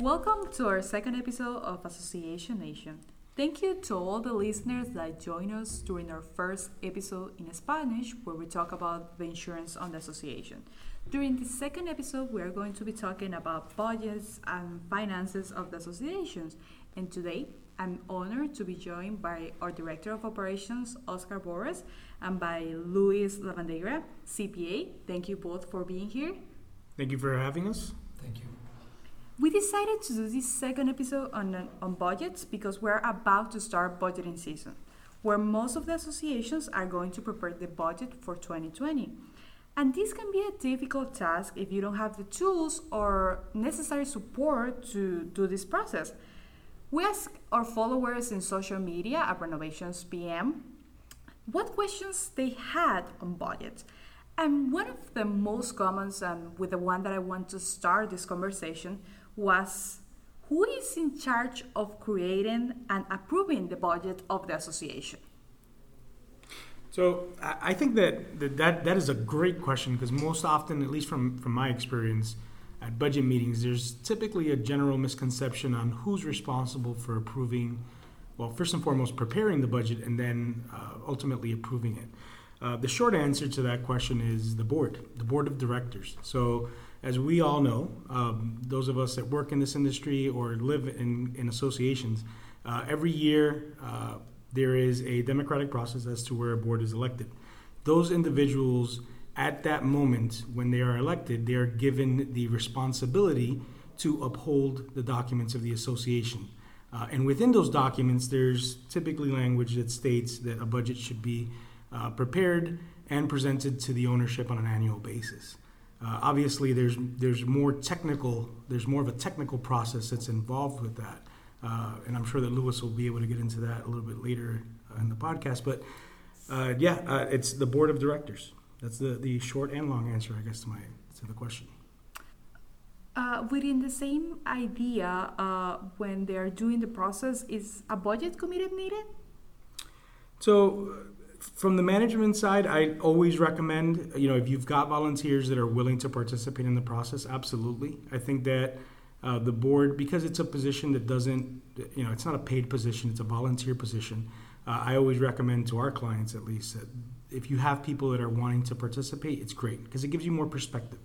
Welcome to our second episode of Association Nation. Thank you to all the listeners that joined us during our first episode in Spanish, where we talk about the insurance on the association. During the second episode, we are going to be talking about budgets and finances of the associations. And today, I'm honored to be joined by our Director of Operations, Oscar Borges, and by Luis Lavandeira, CPA. Thank you both for being here. Thank you for having us. Thank you. We decided to do this second episode on, on budgets because we're about to start budgeting season, where most of the associations are going to prepare the budget for 2020. And this can be a difficult task if you don't have the tools or necessary support to do this process. We asked our followers in social media at Renovations PM what questions they had on budgets. And one of the most common, and um, with the one that I want to start this conversation, was who is in charge of creating and approving the budget of the association? So I think that that, that is a great question because most often, at least from, from my experience at budget meetings, there's typically a general misconception on who's responsible for approving, well, first and foremost, preparing the budget and then uh, ultimately approving it. Uh, the short answer to that question is the board, the board of directors. So as we all know, um, those of us that work in this industry or live in, in associations, uh, every year uh, there is a democratic process as to where a board is elected. Those individuals, at that moment when they are elected, they are given the responsibility to uphold the documents of the association. Uh, and within those documents, there's typically language that states that a budget should be uh, prepared and presented to the ownership on an annual basis. Uh, obviously, there's there's more technical. There's more of a technical process that's involved with that, uh, and I'm sure that Luis will be able to get into that a little bit later uh, in the podcast. But uh, yeah, uh, it's the board of directors. That's the the short and long answer, I guess, to my to the question. Uh, within the same idea, when they're doing the process, is a budget committee needed? So from the management side, I always recommend, you know, if you've got volunteers that are willing to participate in the process, absolutely. I think that uh, the board, because it's a position that doesn't, you know, it's not a paid position, it's a volunteer position. Uh, I always recommend to our clients, at least, that if you have people that are wanting to participate, it's great because it gives you more perspective.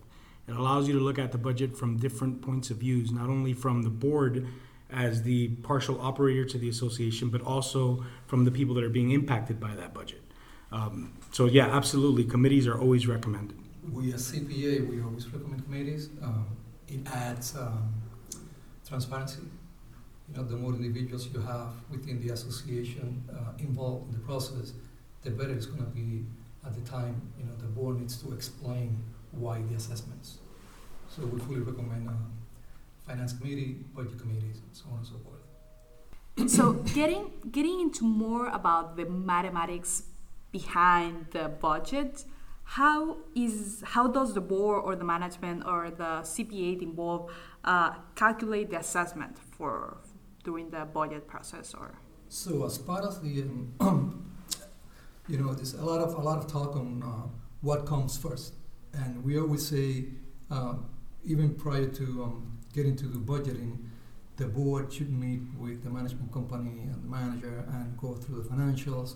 It allows you to look at the budget from different points of views, not only from the board as the partial operator to the association, but also from the people that are being impacted by that budget. Um, so yeah, absolutely, committees are always recommended. We as CPA, we always recommend committees. Um, it adds um, transparency. You know, the more individuals you have within the association uh, involved in the process, the better it's going to be at the time. You know, the board needs to explain why the assessments. So we fully recommend uh, finance committee, budget committees, so on and so forth. so getting getting into more about the mathematics behind the budget how is how does the board or the management or the CPA involved uh, calculate the assessment for during the budget process or? So as part of the um, you know there's a lot of a lot of talk on uh, what comes first. And we always say uh, even prior to um, getting to the budgeting the board should meet with the management company and the manager and go through the financials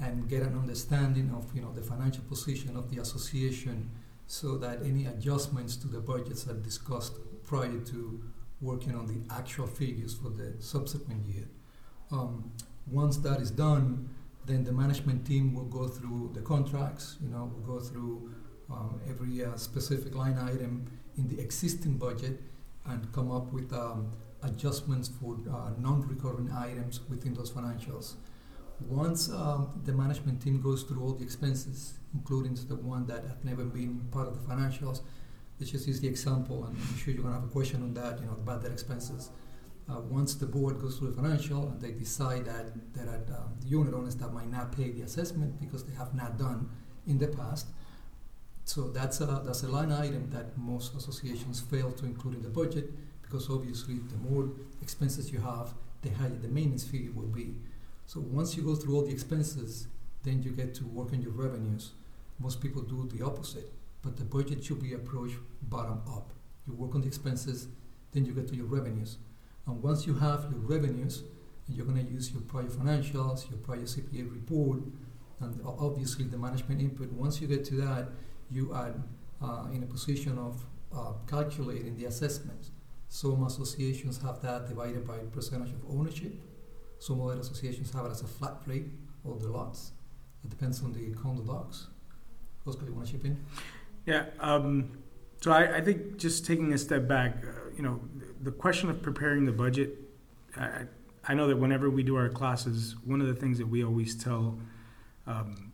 and get an understanding of you know the financial position of the association so that any adjustments to the budgets are discussed prior to working on the actual figures for the subsequent year. Um, once that is done, then the management team will go through the contracts, you know, will go through um, every uh, specific line item in the existing budget and come up with um, adjustments for uh, non-recurring items within those financials. Once um, the management team goes through all the expenses, including the one that have never been part of the financials, let's just use the example, and I'm sure you're going to have a question on that, you know, about their expenses. Uh, once the board goes through the financial and they decide that there are um, the unit owners that might not pay the assessment because they have not done in the past, so that's a, that's a line item that most associations fail to include in the budget because obviously the more expenses you have, the higher the maintenance fee will be. So once you go through all the expenses, then you get to work on your revenues. Most people do the opposite, but the budget should be approached bottom up. You work on the expenses, then you get to your revenues. And once you have your revenues, you're going to use your prior financials, your prior CPA report, and obviously the management input. Once you get to that, you are uh, in a position of uh, calculating the assessments. Some associations have that divided by percentage of ownership. Some other associations have it as a flat rate of the lots. It depends on the condo docs. Oscar, you want to chip in? Yeah. Um, so I, I think just taking a step back, uh, you know, the question of preparing the budget. I, I know that whenever we do our classes, one of the things that we always tell um,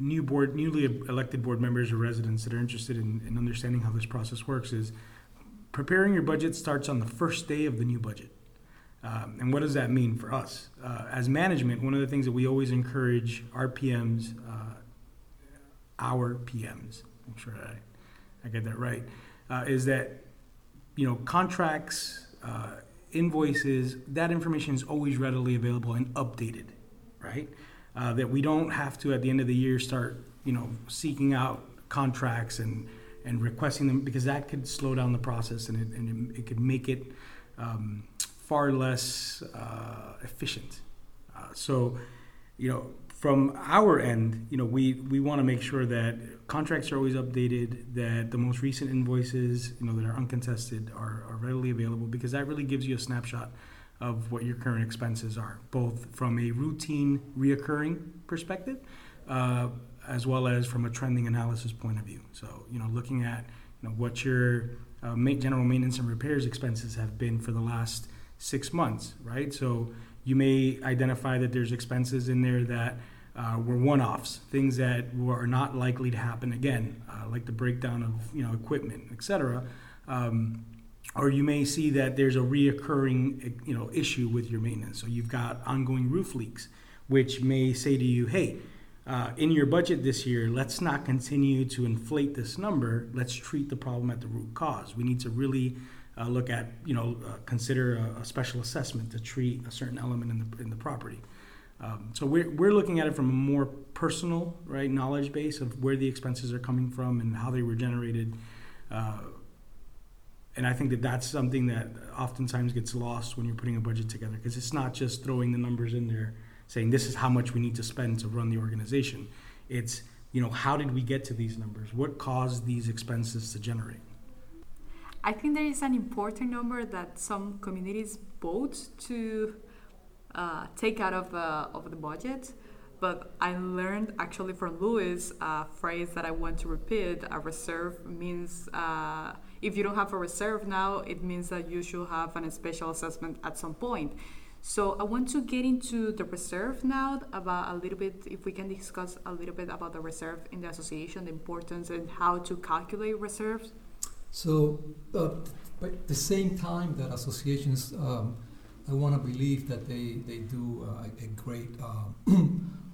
new board, newly elected board members or residents that are interested in, in understanding how this process works is preparing your budget starts on the first day of the new budget. Um, and what does that mean for us? Uh, as management, one of the things that we always encourage our PMs, uh, our PMs, make sure I, I get that right, uh, is that, you know, contracts, uh, invoices, that information is always readily available and updated, right? Uh, that we don't have to, at the end of the year, start, you know, seeking out contracts and, and requesting them, because that could slow down the process and it, and it, it could make it um, far less uh, efficient. Uh, so, you know, from our end, you know, we, we want to make sure that contracts are always updated, that the most recent invoices, you know, that are uncontested are, are readily available because that really gives you a snapshot of what your current expenses are, both from a routine, reoccurring perspective, uh, as well as from a trending analysis point of view. So, you know, looking at you know, what your uh, general maintenance and repairs expenses have been for the last six months, right? So you may identify that there's expenses in there that uh, were one-offs, things that were not likely to happen again, uh, like the breakdown of you know equipment, etc. Um, or you may see that there's a reoccurring you know issue with your maintenance. So you've got ongoing roof leaks, which may say to you, "Hey, uh, in your budget this year, let's not continue to inflate this number. Let's treat the problem at the root cause. We need to really uh, look at you know uh, consider a, a special assessment to treat a certain element in the in the property." Um, so we're, we're looking at it from a more personal, right, knowledge base of where the expenses are coming from and how they were generated. Uh, and I think that that's something that oftentimes gets lost when you're putting a budget together because it's not just throwing the numbers in there saying this is how much we need to spend to run the organization. It's, you know, how did we get to these numbers? What caused these expenses to generate? I think there is an important number that some communities vote to uh, take out of, uh, of the budget. But I learned actually from Luis a phrase that I want to repeat. A reserve means uh, if you don't have a reserve now, it means that you should have an special assessment at some point. So I want to get into the reserve now about a little bit, if we can discuss a little bit about the reserve in the association, the importance and how to calculate reserves. So, uh, but at the same time that associations, um, I want to believe that they, they do uh, a great uh,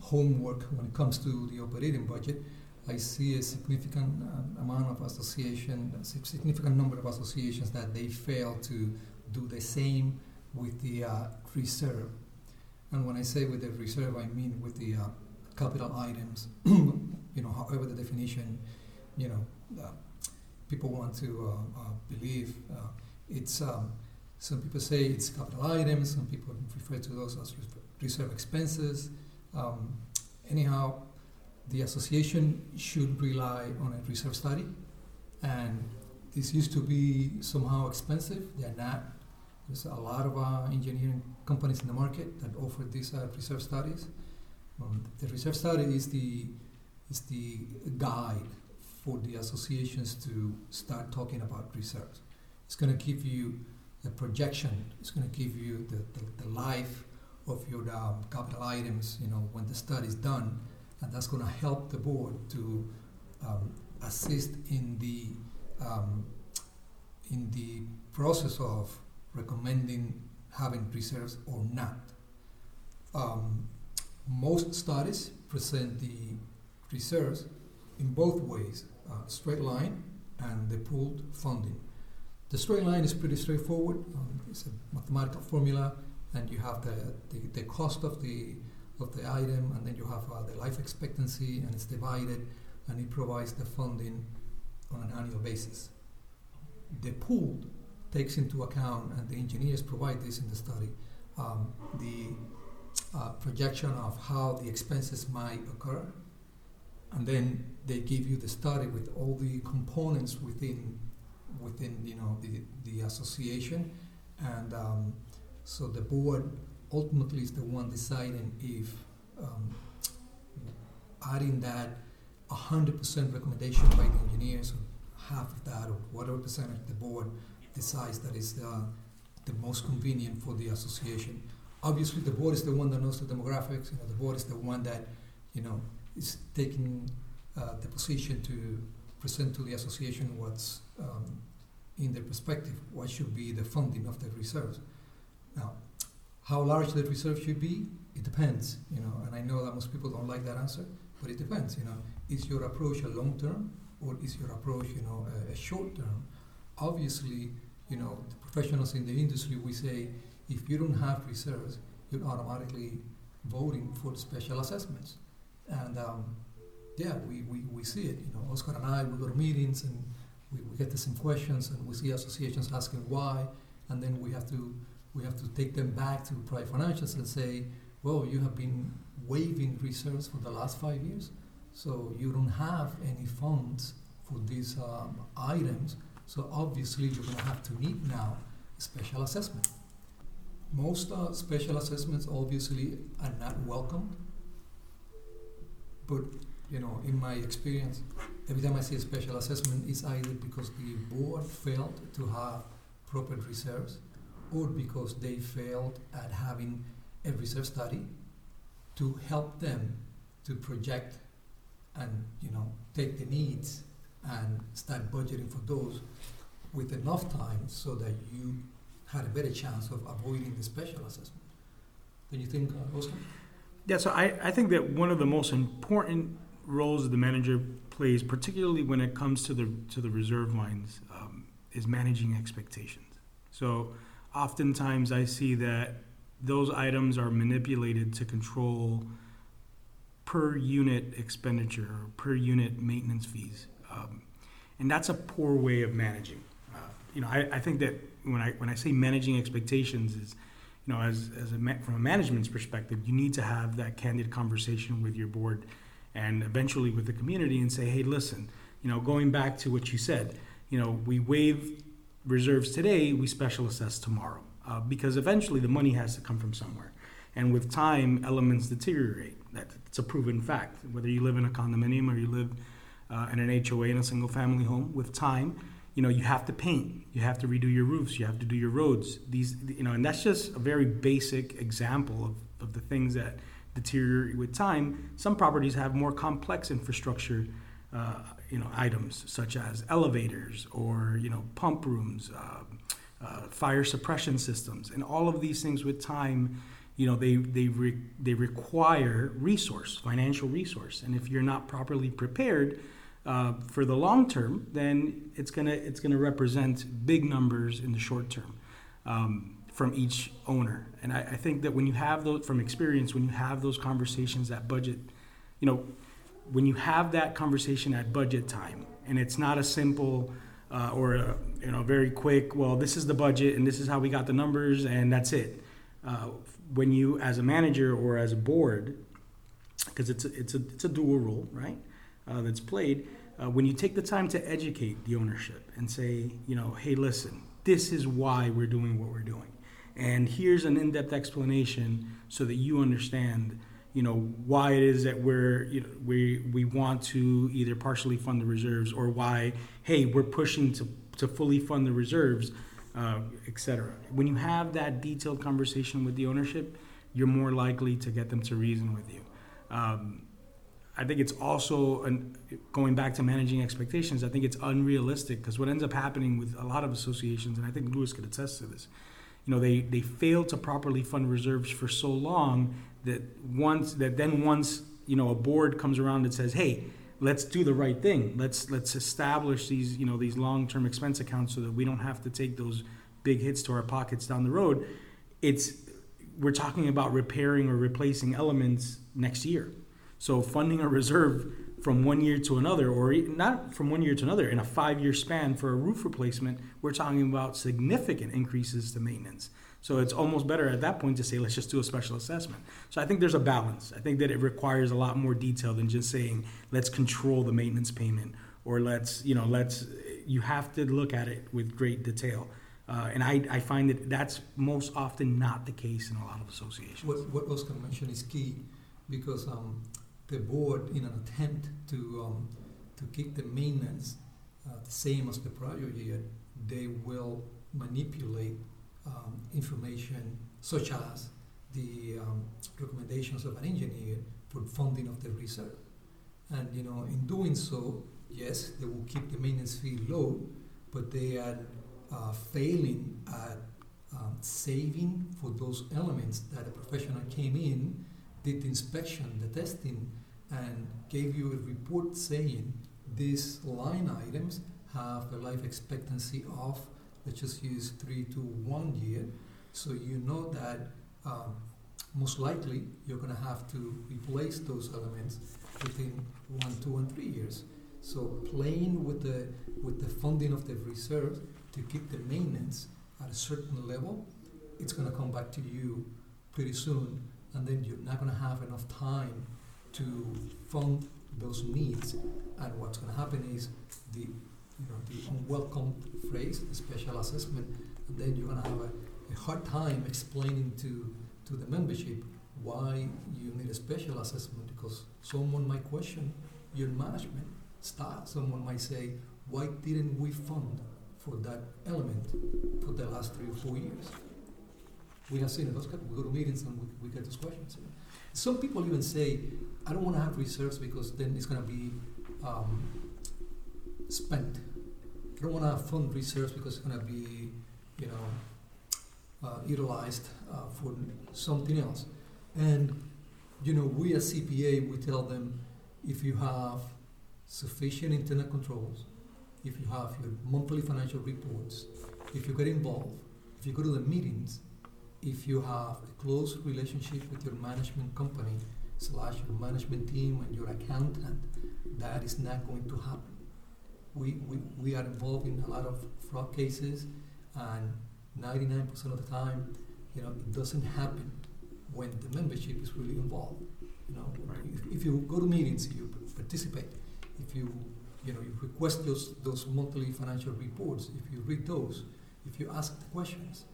homework when it comes to the operating budget. I see a significant uh, amount of association, a significant number of associations that they fail to do the same with the uh, reserve. And when I say with the reserve, I mean with the uh, capital items. you know, however the definition, you know, people want to uh, uh, believe. Uh, it's um, some people say it's capital items. Some people refer to those as reserve expenses. Um, anyhow, the association should rely on a reserve study, and this used to be somehow expensive. They're not. There's a lot of uh, engineering companies in the market that offer these uh, reserve studies. Um, the reserve study is the is the guide for the associations to start talking about reserves. It's going to give you a projection. It's going to give you the, the, the life of your um, capital items. You know when the study is done, and that's going to help the board to um, assist in the um, in the process of recommending having reserves or not. Um, most studies present the reserves in both ways, uh, straight line and the pooled funding. The straight line is pretty straightforward. Um, it's a mathematical formula, and you have the, the, the, cost of the of the item, and then you have uh, the life expectancy, and it's divided, and it provides the funding on an annual basis. The pooled takes into account, and the engineers provide this in the study, um, the uh, projection of how the expenses might occur, and then they give you the study with all the components within within you know the the association, and um, so the board ultimately is the one deciding if um, adding that 100% recommendation by the engineers, or half of that, or whatever percentage the board decides that is uh, the most convenient for the association. Obviously, the board is the one that knows the demographics. You know, the board is the one that, you know, is taking uh, the position to present to the association what's um, in their perspective, what should be the funding of the reserves. Now, how large the reserve should be, it depends, you know, and I know that most people don't like that answer, but it depends, you know. Is your approach a long term or is your approach, you know, a, a short term? Obviously, you know, the professionals in the industry, we say if you don't have reserves, you're automatically voting for special assessments. And um, yeah, we, we, we see it. You know, Oscar and I, we go to meetings and we, we get the same questions and we see associations asking why, and then we have to we have to take them back to private financials and say, well, you have been waiving reserves for the last five years, so you don't have any funds for these um, items. So obviously, you're going to have to need now a special assessment. Most uh, special assessments obviously are not welcomed, but you know, in my experience, every time I see a special assessment, it's either because the board failed to have proper reserves, or because they failed at having a reserve study to help them to project and you know take the needs and start budgeting for those with enough time so that you had a better chance of avoiding the special assessment. Don't you think, uh, Oscar? Yeah, so I, I think that one of the most important roles the manager plays, particularly when it comes to the to the reserve lines, um, is managing expectations. So oftentimes I see that those items are manipulated to control per unit expenditure or per unit maintenance fees, um, and that's a poor way of managing. Uh, you know, I, I think that when I when I say managing expectations is you know, as, as a ma- from a management's perspective, you need to have that candid conversation with your board and eventually with the community and say, hey, listen, you know, going back to what you said, you know, we waive reserves today, we special assess tomorrow. Uh, because eventually the money has to come from somewhere. And with time, elements deteriorate. That's a proven fact. Whether you live in a condominium or you live uh, in an HOA in a single family home, with time, you know, you have to paint, you have to redo your roofs, you have to do your roads. These, you know, and that's just a very basic example of, of the things that deteriorate with time. Some properties have more complex infrastructure, uh, you know, items such as elevators or you know pump rooms, uh, uh, fire suppression systems, and all of these things with time. You know, they they re- they require resource, financial resource, and if you're not properly prepared uh, for the long term, then it's gonna it's gonna represent big numbers in the short term. Um, from each owner. And I, I, think that when you have those, from experience, when you have those conversations at budget, you know, when you have that conversation at budget time, and it's not a simple uh, or a, you know very quick, well, this is the budget and this is how we got the numbers and that's it. Uh, when you, as a manager or as a board, because it's a, it's a it's a dual role, right? Uh, that's played. Uh, when you take the time to educate the ownership and say, you know, hey, listen, this is why we're doing what we're doing and here's an in-depth explanation so that you understand you know why it is that we're you know, we we want to either partially fund the reserves or why hey we're pushing to to fully fund the reserves uh, etc when you have that detailed conversation with the ownership you're more likely to get them to reason with you um, I think it's also an, going back to managing expectations. I think it's unrealistic because what ends up happening with a lot of associations, and I think Luis could attest to this, you know they they failed to properly fund reserves for so long that once that then once you know a board comes around and says hey let's do the right thing let's let's establish these you know these long-term expense accounts so that we don't have to take those big hits to our pockets down the road it's we're talking about repairing or replacing elements next year so funding a reserve from one year to another, or not from one year to another, in a five-year span for a roof replacement, we're talking about significant increases to maintenance. So it's almost better at that point to say, let's just do a special assessment. So I think there's a balance. I think that it requires a lot more detail than just saying, let's control the maintenance payment, or let's, you know, let's, you have to look at it with great detail. Uh, and I, I find that that's most often not the case in a lot of associations. What, what Oscar mentioned is key because um, the board, in an attempt to um, to keep the maintenance uh, the same as the prior year, they will manipulate um, information such as the um, recommendations of an engineer for funding of the reserve. And you know, in doing so, yes, they will keep the maintenance fee low, but they are uh, failing at um, saving for those elements that a professional came in, did the inspection, the testing, and gave you a report saying these line items have a life expectancy of, let's just use three to one year. So you know that um, most likely you're going to have to replace those elements within one, two, and three years. So playing with the with the funding of the reserve to keep the maintenance at a certain level, it's going to come back to you pretty soon, and then you're not going to have enough time to fund those needs. And what's going to happen is the you know the unwelcome phrase, the special assessment, and then you're going to have a, a hard time explaining to to the membership why you need a special assessment because someone might question your management staff. Someone might say, why didn't we fund for that element for the last three or four years? We have seen it. We go to meetings and we, we get those questions. Some people even say, I don't want to have reserves because then it's going to be um, spent. I don't want to fund reserves because it's going to be, you know, uh, utilized uh, for something else. And, you know, we as CPA, we tell them if you have sufficient internal controls, if you have your monthly financial reports, if you get involved, if you go to the meetings, if you have a close relationship with your management company slash your management team and your accountant, that is not going to happen. We, we, we are involved in a lot of fraud cases and 99% of the time, you know, it doesn't happen when the membership is really involved. You know, Right. if, if you go to meetings, you participate. If you, you know, you request those those monthly financial reports. If you read those, if you ask the questions,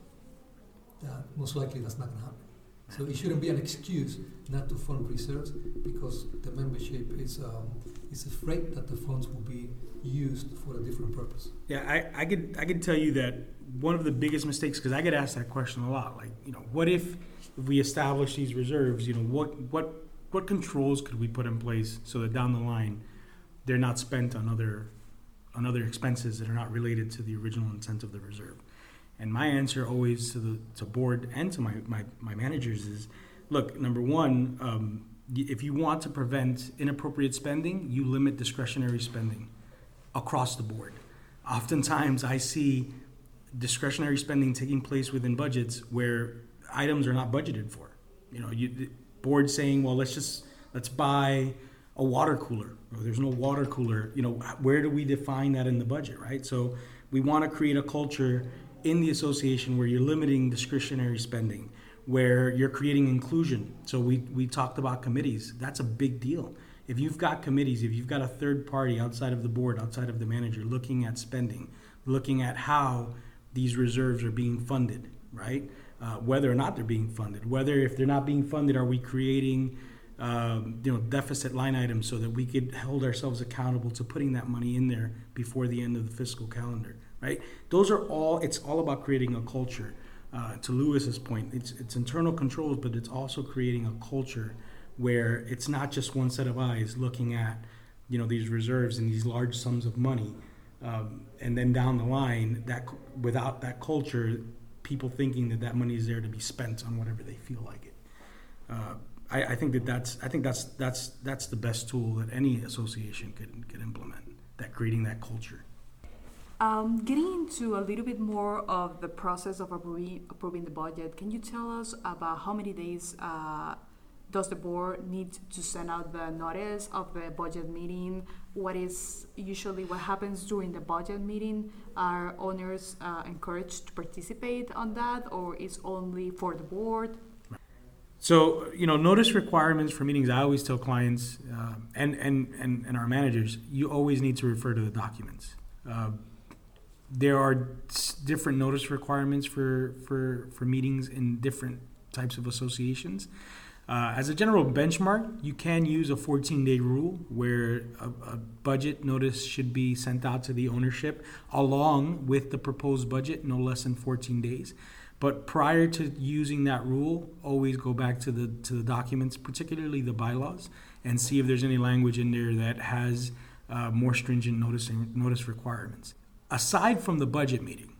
that most likely that's not going to happen. So it shouldn't be an excuse not to fund reserves because the membership is um, is afraid that the funds will be used for a different purpose. Yeah, I, I could I could tell you that one of the biggest mistakes because I get asked that question a lot. Like, you know, what if, we establish these reserves? You know, what what what controls could we put in place so that down the line they're not spent on other on other expenses that are not related to the original intent of the reserve? And my answer always to the to board and to my my, my managers is, look, number one, um, if you want to prevent inappropriate spending, you limit discretionary spending across the board. Oftentimes, I see discretionary spending taking place within budgets where items are not budgeted for. You know, you the board saying, "Well, let's just let's buy a water cooler." Or there's no water cooler. You know, where do we define that in the budget, right? So we want to create a culture in the association where you're limiting discretionary spending, where you're creating inclusion. So we we talked about committees. That's a big deal. If you've got committees, if you've got a third party outside of the board, outside of the manager, looking at spending, looking at how these reserves are being funded, right? Uh, whether or not they're being funded, whether if they're not being funded, are we creating, um, you know, deficit line items so that we could hold ourselves accountable to putting that money in there before the end of the fiscal calendar, right? Those are all. It's all about creating a culture. Uh, to Luis's point, it's it's internal controls, but it's also creating a culture where it's not just one set of eyes looking at, you know, these reserves and these large sums of money, um, and then down the line, that without that culture, people thinking that that money is there to be spent on whatever they feel like it. Uh, I, I think that that's I think that's that's that's the best tool that any association could could implement. That creating that culture. Um, getting into a little bit more of the process of approving, approving the budget, can you tell us about how many days uh, does the board need to send out the notice of the budget meeting? What is usually what happens during the budget meeting? Are owners uh, encouraged to participate on that, or is only for the board? So, you know, notice requirements for meetings, I always tell clients uh, and, and, and, and our managers, you always need to refer to the documents. Uh, there are different notice requirements for, for, for meetings in different types of associations. Uh, as a general benchmark, you can use a 14 day rule where a, a budget notice should be sent out to the ownership along with the proposed budget, no less than 14 days. But prior to using that rule, always go back to the to the documents, particularly the bylaws, and see if there's any language in there that has uh, more stringent notice notice requirements. Aside from the budget meeting,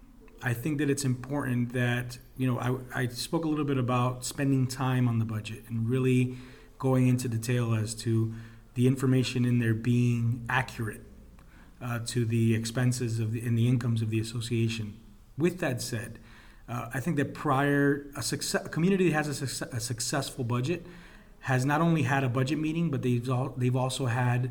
I think that it's important that you know I, I spoke a little bit about spending time on the budget and really going into detail as to the information in there being accurate uh, to the expenses of the, and the incomes of the association. With that said, uh, I think that prior a, success, a community that has a, a, successful budget has not only had a budget meeting, but they've all, they've also had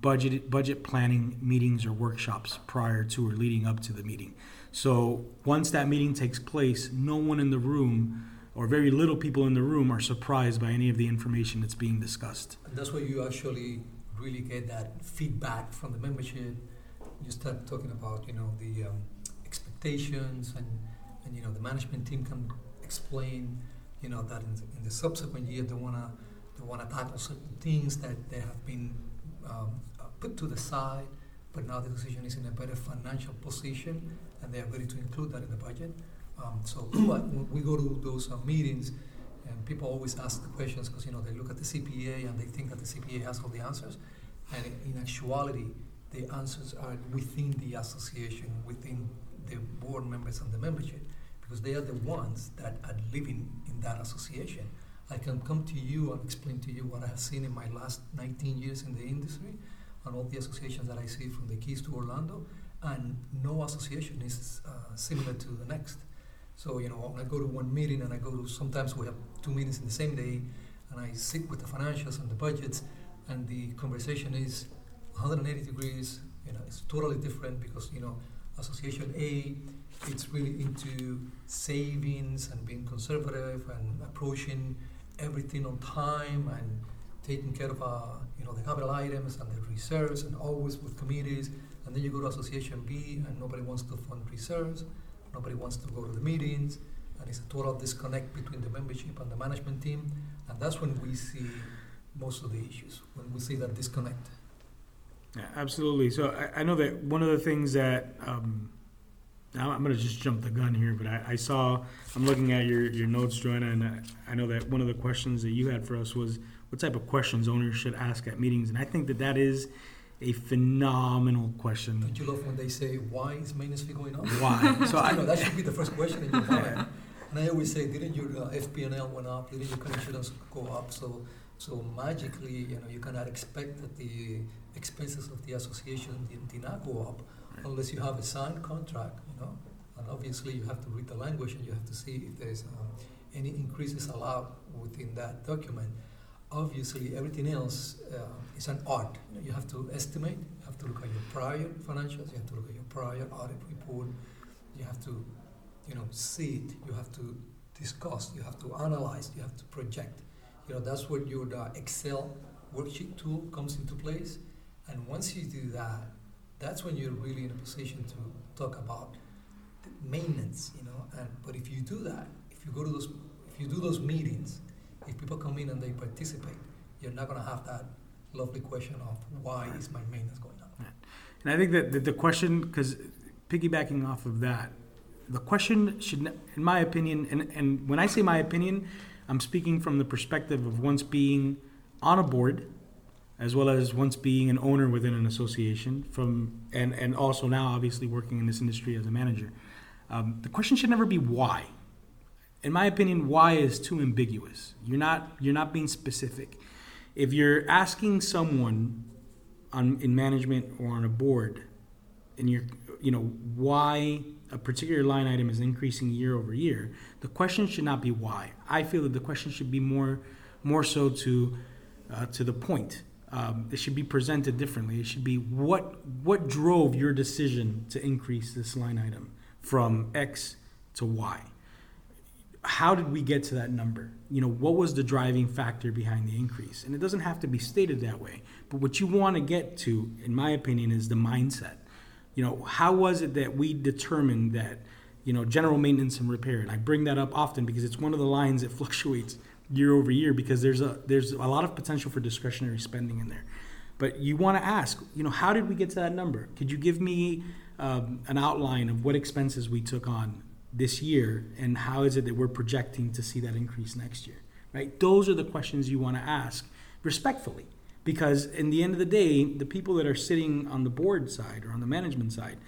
budget budget planning meetings or workshops prior to or leading up to the meeting. So once that meeting takes place, no one in the room or very little people in the room are surprised by any of the information that's being discussed. And that's where you actually really get that feedback from the membership. You start talking about you know the um, expectations and and you know the management team can explain you know that in, in the subsequent year they wanna they wanna tackle certain things that they have been um, uh, put to the side, but now the decision is in a better financial position and they are ready to include that in the budget. Um, so when we go to those uh, meetings, and people always ask the questions because you know they look at the CPA and they think that the CPA has all the answers, and in, in actuality, the answers are within the association, within the board members and the membership because they are the ones that are living in that association. I can come to you and explain to you what I have seen in my last 19 years in the industry and all the associations that I see from the Keys to Orlando, and no association is uh, similar to the next. So, you know, I go to one meeting and I go to sometimes we have two meetings in the same day, and I sit with the financials and the budgets, and the conversation is 180 degrees, you know, it's totally different because, you know, Association A it's really into savings and being conservative and approaching everything on time and taking care of uh, you know the capital items and the reserves and always with committees. And then you go to association b and nobody wants to fund reserves. Nobody wants to go to the meetings. And it's a total disconnect between the membership and the management team. And that's when we see most of the issues when we see that disconnect. Yeah, absolutely. So I, I know that one of the things that um, now I'm going to just jump the gun here, but I, I, saw, I'm looking at your, your notes, Joanna, and I, I, know that one of the questions that you had for us was what type of questions owners should ask at meetings. And I think that that is a phenomenal question. Don't you love when they say, why is maintenance fee going up? Why? So I know that should be the first question in your mind. And I always say, didn't your uh, FP&L went up? Didn't your commissions go up? So, so magically, you know, you cannot expect that the expenses of the association did, did not go up unless you have a signed contract, you know. And obviously, you have to read the language and you have to see if there's um, any increases allowed within that document. Obviously, everything else uh, is an art. You, you have to estimate. You have to look at your prior financials. You have to look at your prior audit report. You have to, you know, see it. You have to discuss. You have to analyze. You have to project. You know, that's where your uh, Excel worksheet tool comes into place. And once you do that, that's when you're really in a position to talk about maintenance, you know. And but if you do that, if you go to those, if you do those meetings, if people come in and they participate, you're not going to have that lovely question of why is my maintenance going up. And I think that the, the question, because piggybacking off of that, the question should, in my opinion, and, and when I say my opinion, I'm speaking from the perspective of once being on a board as well as once being an owner within an association from and, and also now obviously working in this industry as a manager. Um, the question should never be why. In my opinion why is too ambiguous. You're not you're not being specific. If you're asking someone on in management or on a board and you're you know why a particular line item is increasing year over year the question should not be why. I feel that the question should be more more so to uh, to the point. Um, it should be presented differently. It should be what what drove your decision to increase this line item from X to Y. How did we get to that number? You know, what was the driving factor behind the increase? And it doesn't have to be stated that way. But what you want to get to, in my opinion, is the mindset. You know, how was it that we determined that, you know, general maintenance and repair? And I bring that up often because it's one of the lines that fluctuates year over year because there's a there's a lot of potential for discretionary spending in there. But you want to ask, you know, how did we get to that number? Could you give me um, an outline of what expenses we took on this year and how is it that we're projecting to see that increase next year? Right? Those are the questions you want to ask respectfully. Because in the end of the day, the people that are sitting on the board side or on the management side,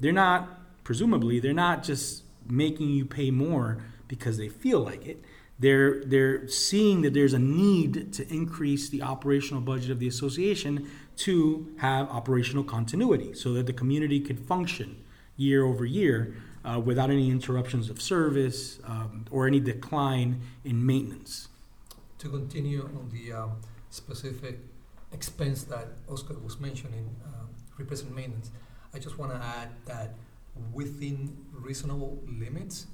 they're not, presumably, they're not just making you pay more because they feel like it. They're, they're seeing that there's a need to increase the operational budget of the association to have operational continuity so that the community could function year over year uh, without any interruptions of service um, or any decline in maintenance. To continue on the um, specific expense that Oscar was mentioning, um, replacement maintenance, I just want to add that within reasonable limits,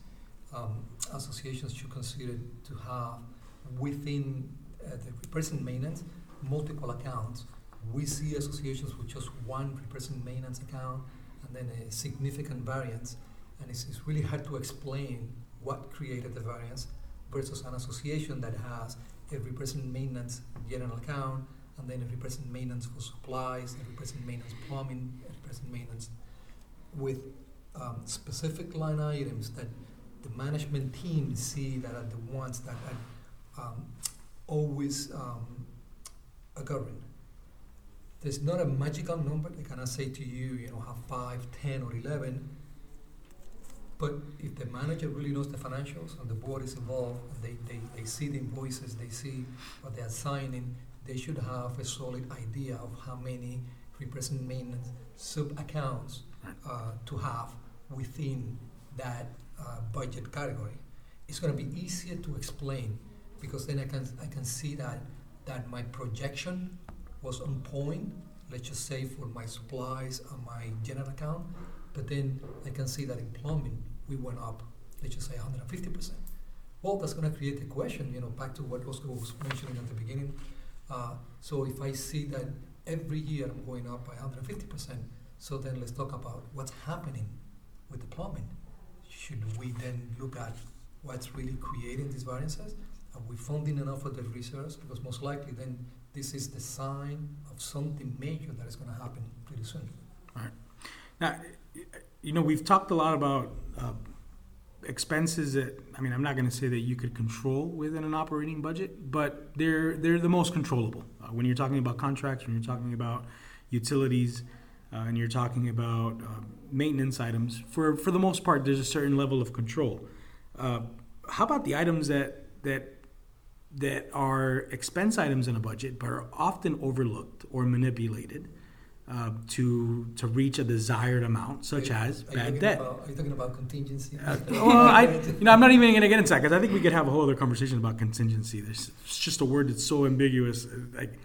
um, associations should consider to have within uh, the replacement maintenance multiple accounts. We see associations with just one replacement maintenance account and then a significant variance, and it's, it's really hard to explain what created the variance versus an association that has a replacement maintenance general account and then a replacement maintenance for supplies, a replacement maintenance plumbing, a replacement maintenance with um, specific line items that the management team see that are the ones that are um, always um, occurring. There's not a magical number. I cannot say to you, you know, have five, ten, or eleven. But if the manager really knows the financials and the board is involved, they, they, they see the invoices, they see what they are signing, they should have a solid idea of how many replacement maintenance sub accounts uh, to have within that uh, budget category. It's going to be easier to explain because then I can I can see that that my projection was on point. Let's just say for my supplies and my general account, but then I can see that in plumbing we went up. Let's just say 150 percent. Well, that's going to create a question. You know, back to what Oscar was mentioning at the beginning. Uh, so if I see that every year I'm going up by 150 percent, so then let's talk about what's happening with the plumbing should we then look at what's really creating these variances? Are we funding enough of the research? Because most likely then this is the sign of something major that is going to happen pretty soon. All right. Now, you know, we've talked a lot about uh, expenses that I mean, I'm not going to say that you could control within an operating budget, but they're they're the most controllable. Uh, when you're talking about contracts, when you're talking about utilities, and you're talking about uh, maintenance items, for for the most part, there's a certain level of control. Uh, how about the items that that that are expense items in a budget, but are often overlooked or manipulated uh, to to reach a desired amount, such you- as bad debt? About, are you talking about contingency? Uh, well, I, you know, I'm not even going to get into that because I think we could have a whole other conversation about contingency. There's it's just a word that's so ambiguous. uh, Like,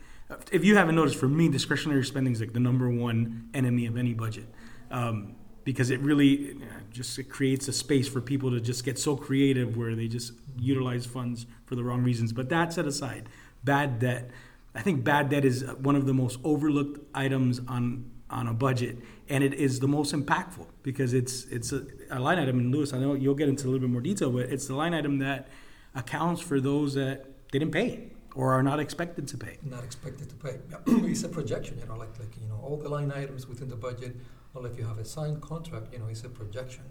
if you haven't noticed, for me, discretionary spending is like the number one enemy of any budget um, because it really uh, just it creates a space for people to just get so creative where they just utilize funds for the wrong reasons. But that set aside, bad debt. I think bad debt is one of the most overlooked items on on a budget, and it is the most impactful because it's it's a, a line item. And Luis, I know you'll get into a little bit more detail, but it's the line item that accounts for those that didn't pay or are not expected to pay. not expected to pay. it's a projection, you know, like like you know, all the line items within the budget, or if you have a signed contract, you know, it's a projection.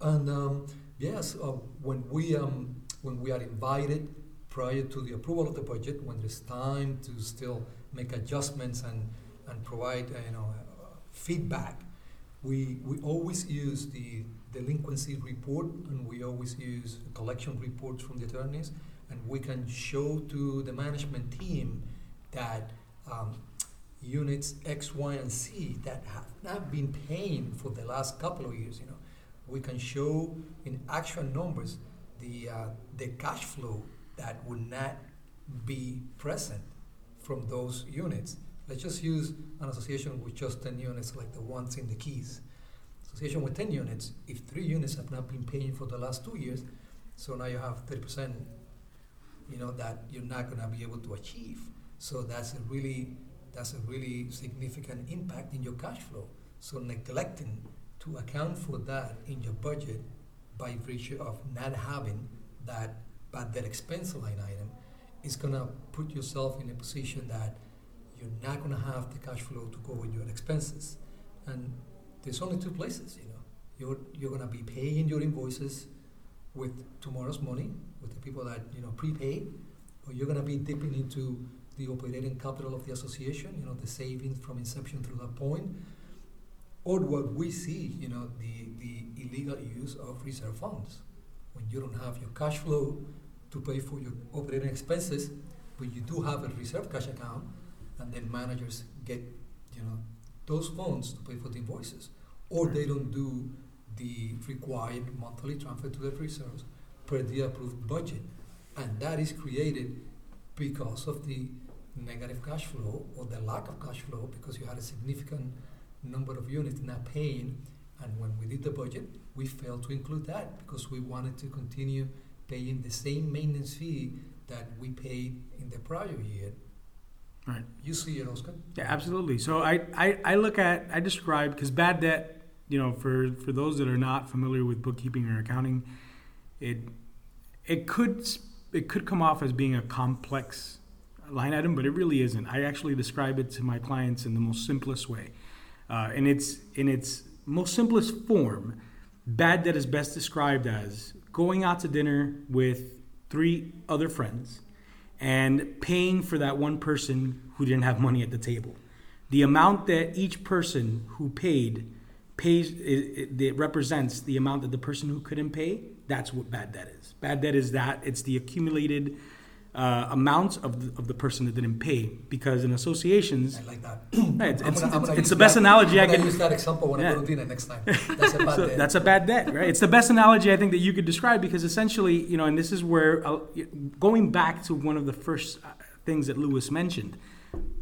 And um, yes, uh, when we um, when we are invited prior to the approval of the budget, when there's time to still make adjustments and and provide uh, you know uh, feedback, we we always use the delinquency report and we always use collection reports from the attorneys and we can show to the management team that um, units X, Y, and Z that have not been paying for the last couple of years, you know, we can show in actual numbers the uh, the cash flow that would not be present from those units. Let's just use an association with just 10 units, like the ones in the Keys. Association with 10 units, if three units have not been paying for the last two years, so now you have 30%, you know, that you're not going to be able to achieve. So that's a really, that's a really significant impact in your cash flow. So neglecting to account for that in your budget by virtue of not having that bad debt expense line item is going to put yourself in a position that you're not going to have the cash flow to cover your expenses. And there's only two places, you know. You're, you're going to be paying your invoices with tomorrow's money, with the people that, you know, prepaid, or you're going to be dipping into the operating capital of the association, you know, the savings from inception through that point, or what we see, you know, the, the illegal use of reserve funds. When you don't have your cash flow to pay for your operating expenses, but you do have a reserve cash account, and then managers get, you know, those funds to pay for the invoices, or they don't do the required monthly transfer to the reserves per the approved budget, and that is created because of the negative cash flow or the lack of cash flow because you had a significant number of units not paying. And when we did the budget, we failed to include that because we wanted to continue paying the same maintenance fee that we paid in the prior year. Right. You see it, Oscar? Yeah, absolutely. So I, I, I look at, I describe, because bad debt, you know, for, for those that are not familiar with bookkeeping or accounting, it, it could, it could come off as being a complex line item, but it really isn't. I actually describe it to my clients in the most simplest way. Uh, and it's in its most simplest form, bad debt is best described as going out to dinner with three other friends and paying for that one person who didn't have money at the table. The amount that each person who paid pays it, it, represents the amount that the person who couldn't pay. That's what bad debt is. Bad debt is that it's the accumulated uh, amounts of the, of the person that didn't pay because in associations I like that. it's, it's, gonna- it's, gonna it's the best that- analogy I can use that example when I Yeah. go to dinner next time. That's a bad so debt. that's a bad debt, right? It's the best analogy I think that you could describe because essentially, you know, and this is where uh, going back to one of the first uh, things that Luis mentioned,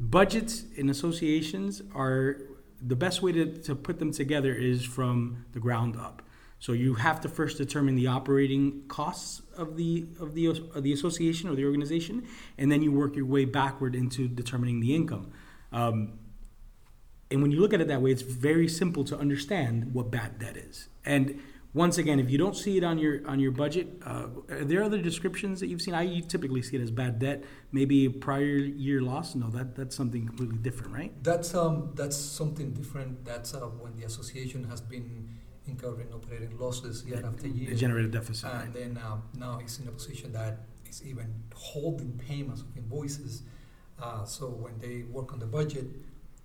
budgets in associations are the best way to, to put them together is from the ground up. So you have to first determine the operating costs of the of the of the association or the organization, and then you work your way backward into determining the income. Um, and when you look at it that way, it's very simple to understand what bad debt is. And once again, if you don't see it on your on your budget, uh, are there other descriptions that you've seen? I typically see it as bad debt, maybe prior year loss. No, that that's something completely different, right? That's um that's something different. That's uh, when the association has been incurring operating losses year after year. It generated deficit, right? and then um, now it's in a position that is even holding payments of invoices. Uh, so when they work on the budget,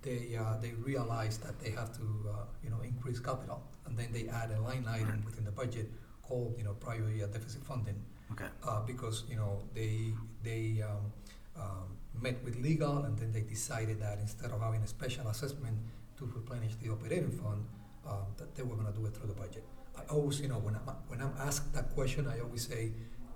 they uh, they realize that they have to uh, you know increase capital, and then they add a line item Right. within the budget called you know prior year deficit funding Okay. uh, because you know they they um, um, met with legal and then they decided that instead of having a special assessment to replenish the operating fund, um, that they were going to do it through the budget. I always, you know, when I'm when I'm asked that question, I always say,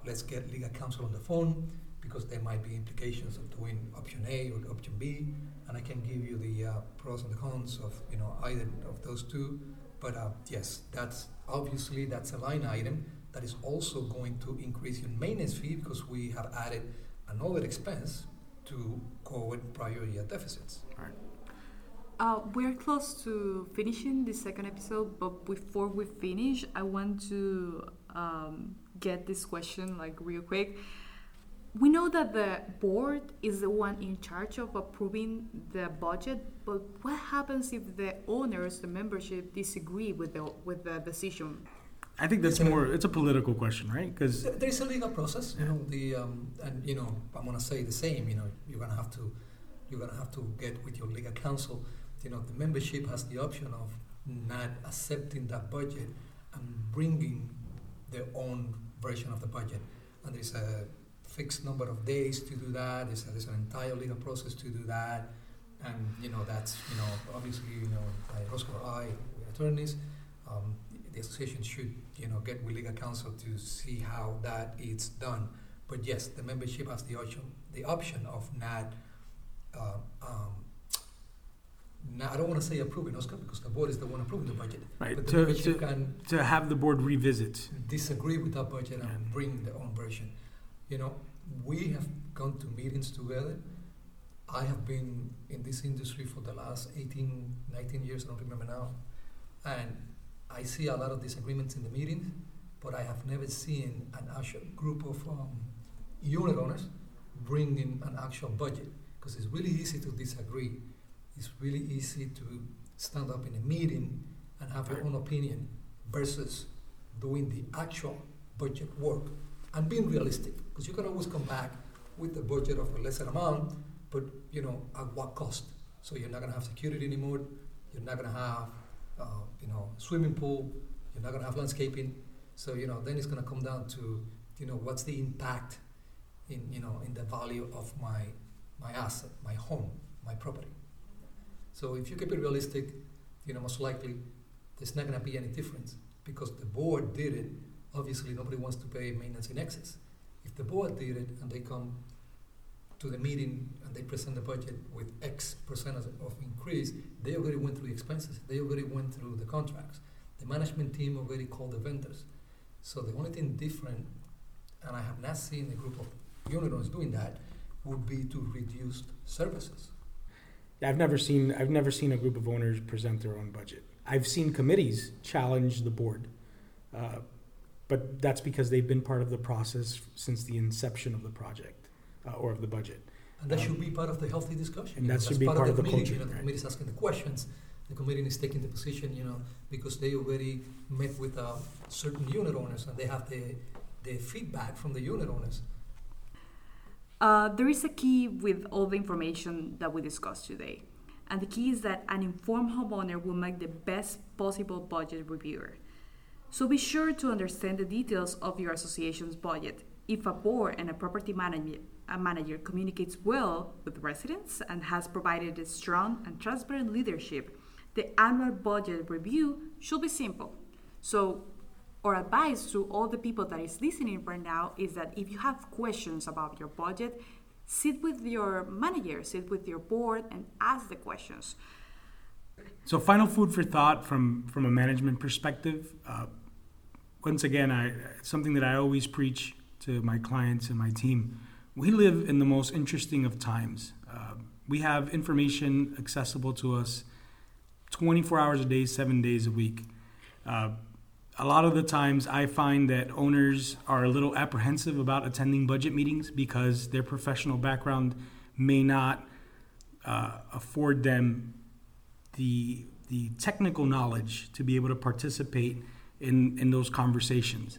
let's get legal counsel on the phone because there might be implications of doing option A or option B, and I can give you the uh, pros and the cons of you know either of those two. But uh, yes, that's obviously that's a line item that is also going to increase your maintenance fee because we have added another expense to cover prior year deficits. Uh, we're close to finishing the second episode, but before we finish, I want to um, get this question like real quick. We know that the board is the one in charge of approving the budget, but what happens if the owners, the membership, disagree with the with the decision? I think that's It's a- more. It's a political question, right? Because There's a legal process, you know. The um, and you know I'm gonna say the same. You know, you're gonna have to you're gonna have to get with your legal counsel. You know, the membership has the option of not accepting that budget and bringing their own version of the budget. And there's a fixed number of days to do that. There's, a, there's an entire legal process to do that. And you know that's you know obviously you know by Roscoe I, attorneys. Um, the association should you know get with legal counsel to see how that is done. But yes, the membership has the option, the option of not, uh, um, I don't want to say approving, Oscar, because the board is the one approving the budget. Right. But the To, to, can to have the board revisit. disagree with that budget Yeah. and bring their own version. You know, we have gone to meetings together. I have been in this industry for the last 18, 19 years, I don't remember now. And I see a lot of disagreements in the meetings, but I have never seen an actual group of um, unit owners bring in an actual budget. Because it's really easy to disagree. It's really easy to stand up in a meeting and have your own opinion versus doing the actual budget work and being realistic because you can always come back with a budget of a lesser amount but you know at what cost? So you're not going to have security anymore you're not going to have uh, you know swimming pool you're not going to have landscaping. So you know then it's going to come down to you know what's the impact in you know in the value of my my asset my home my property so if you keep it realistic you know most likely there's not going to be any difference because the board did it. Obviously, nobody wants to pay maintenance in excess. If the board did it and they come to the meeting and they present the budget with X percent of increase, they already went through the expenses. They already went through the contracts. The management team already called the vendors. So the only thing different, and I have not seen a group of unit owners doing that, would be to reduce services. I've never seen I've never seen a group of owners present their own budget. I've seen committees challenge the board, uh, but that's because they've been part of the process since the inception of the project uh, or of the budget. And that Um, should be part of the healthy discussion. and that should that's be part of the committee, culture, You know, the committee is asking the questions, the committee is taking the position, you know, because they already met with uh, certain unit owners and they have the, the feedback from the unit owners. Uh, there is a key with all the information that we discussed today. And the key is that an informed homeowner will make the best possible budget reviewer. So be sure to understand the details of your association's budget. If a board and a property manager, a manager communicates well with residents and has provided a strong and transparent leadership, the annual budget review should be simple. So our advice to all the people that is listening right now is that if you have questions about your budget, sit with your manager, sit with your board, and ask the questions. So, final food for thought from from a management perspective. Uh, once again, I something that I always preach to my clients and my team. We live in the most interesting of times. Uh, we have information accessible to us 24 hours a day, seven days a week. Uh, a lot of the times, I find that owners are a little apprehensive about attending budget meetings because their professional background may not uh, afford them the the technical knowledge to be able to participate in in those conversations.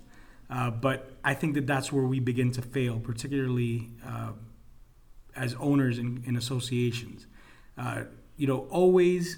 Uh, but I think that that's where we begin to fail, particularly uh, as owners in, in associations. Uh, you know, always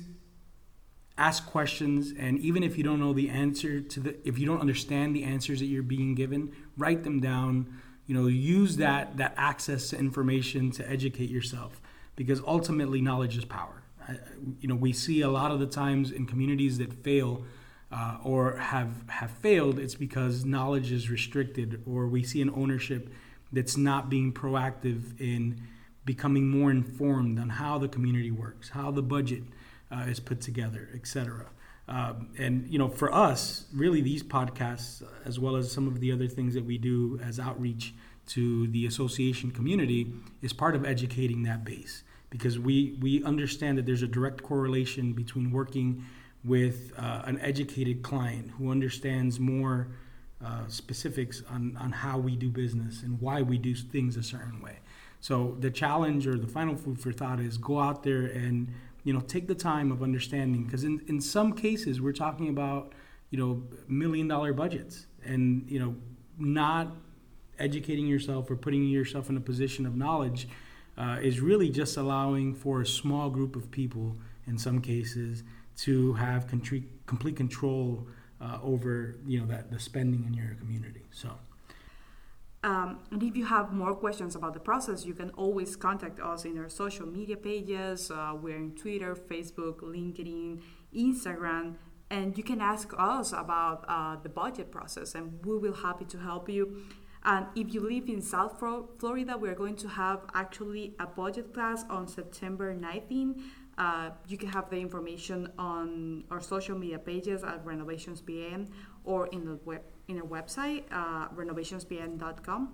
ask questions, and even if you don't know the answer to the, if you don't understand the answers that you're being given, write them down. You know, use that that access to information to educate yourself, because ultimately knowledge is power. I, you know, we see a lot of the times in communities that fail uh, or have have failed, it's because knowledge is restricted, or we see an ownership that's not being proactive in becoming more informed on how the community works, how the budget uh, is put together, etc. Um, and you know, for us, really, these podcasts, as well as some of the other things that we do as outreach to the association community, is part of educating that base because we we understand that there's a direct correlation between working with uh, an educated client who understands more uh, specifics on, on how we do business and why we do things a certain way. So the challenge or the final food for thought is go out there and you know take the time of understanding because in, in some cases we're talking about you know million dollar budgets and you know not educating yourself or putting yourself in a position of knowledge uh, is really just allowing for a small group of people in some cases to have complete control uh, over you know that the spending in your community. So. Um, and if you have more questions about the process, you can always contact us in our social media pages. Uh, we're in Twitter, Facebook, LinkedIn, Instagram, and you can ask us about uh, the budget process, and we will happy to help you. And if you live in South Florida, we're going to have actually a budget class on September 19. Uh, you can have the information on our social media pages at Renovations PM or in the web in our website, uh, renovationspm.com.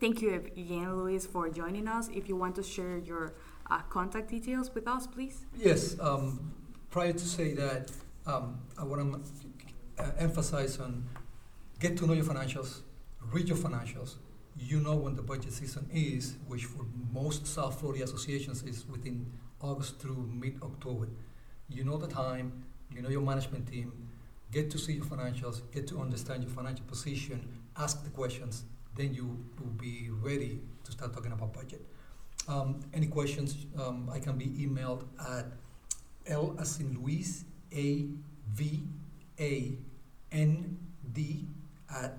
Thank you again, Luis, for joining us. If you want to share your uh, contact details with us, please. Yes, um, prior to say that, um, I want to uh, emphasize on get to know your financials, read your financials. You know when the budget season is, which for most South Florida associations is within August through mid-October. You know the time, you know your management team, get to see your financials, get to understand your financial position, ask the questions, then you will be ready to start talking about budget. Um, any questions, um, I can be emailed at L as in Luis, A V A N D at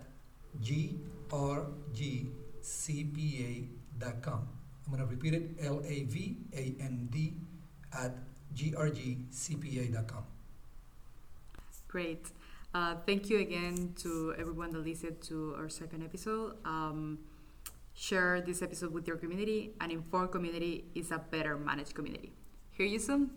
G R G C P A dot com. I'm going to repeat it L A V A N D at grgcpa.com. Great. Uh, thank you again to everyone that listened to our second episode. Um, share this episode with your community. An informed community is a better managed community. Hear you soon.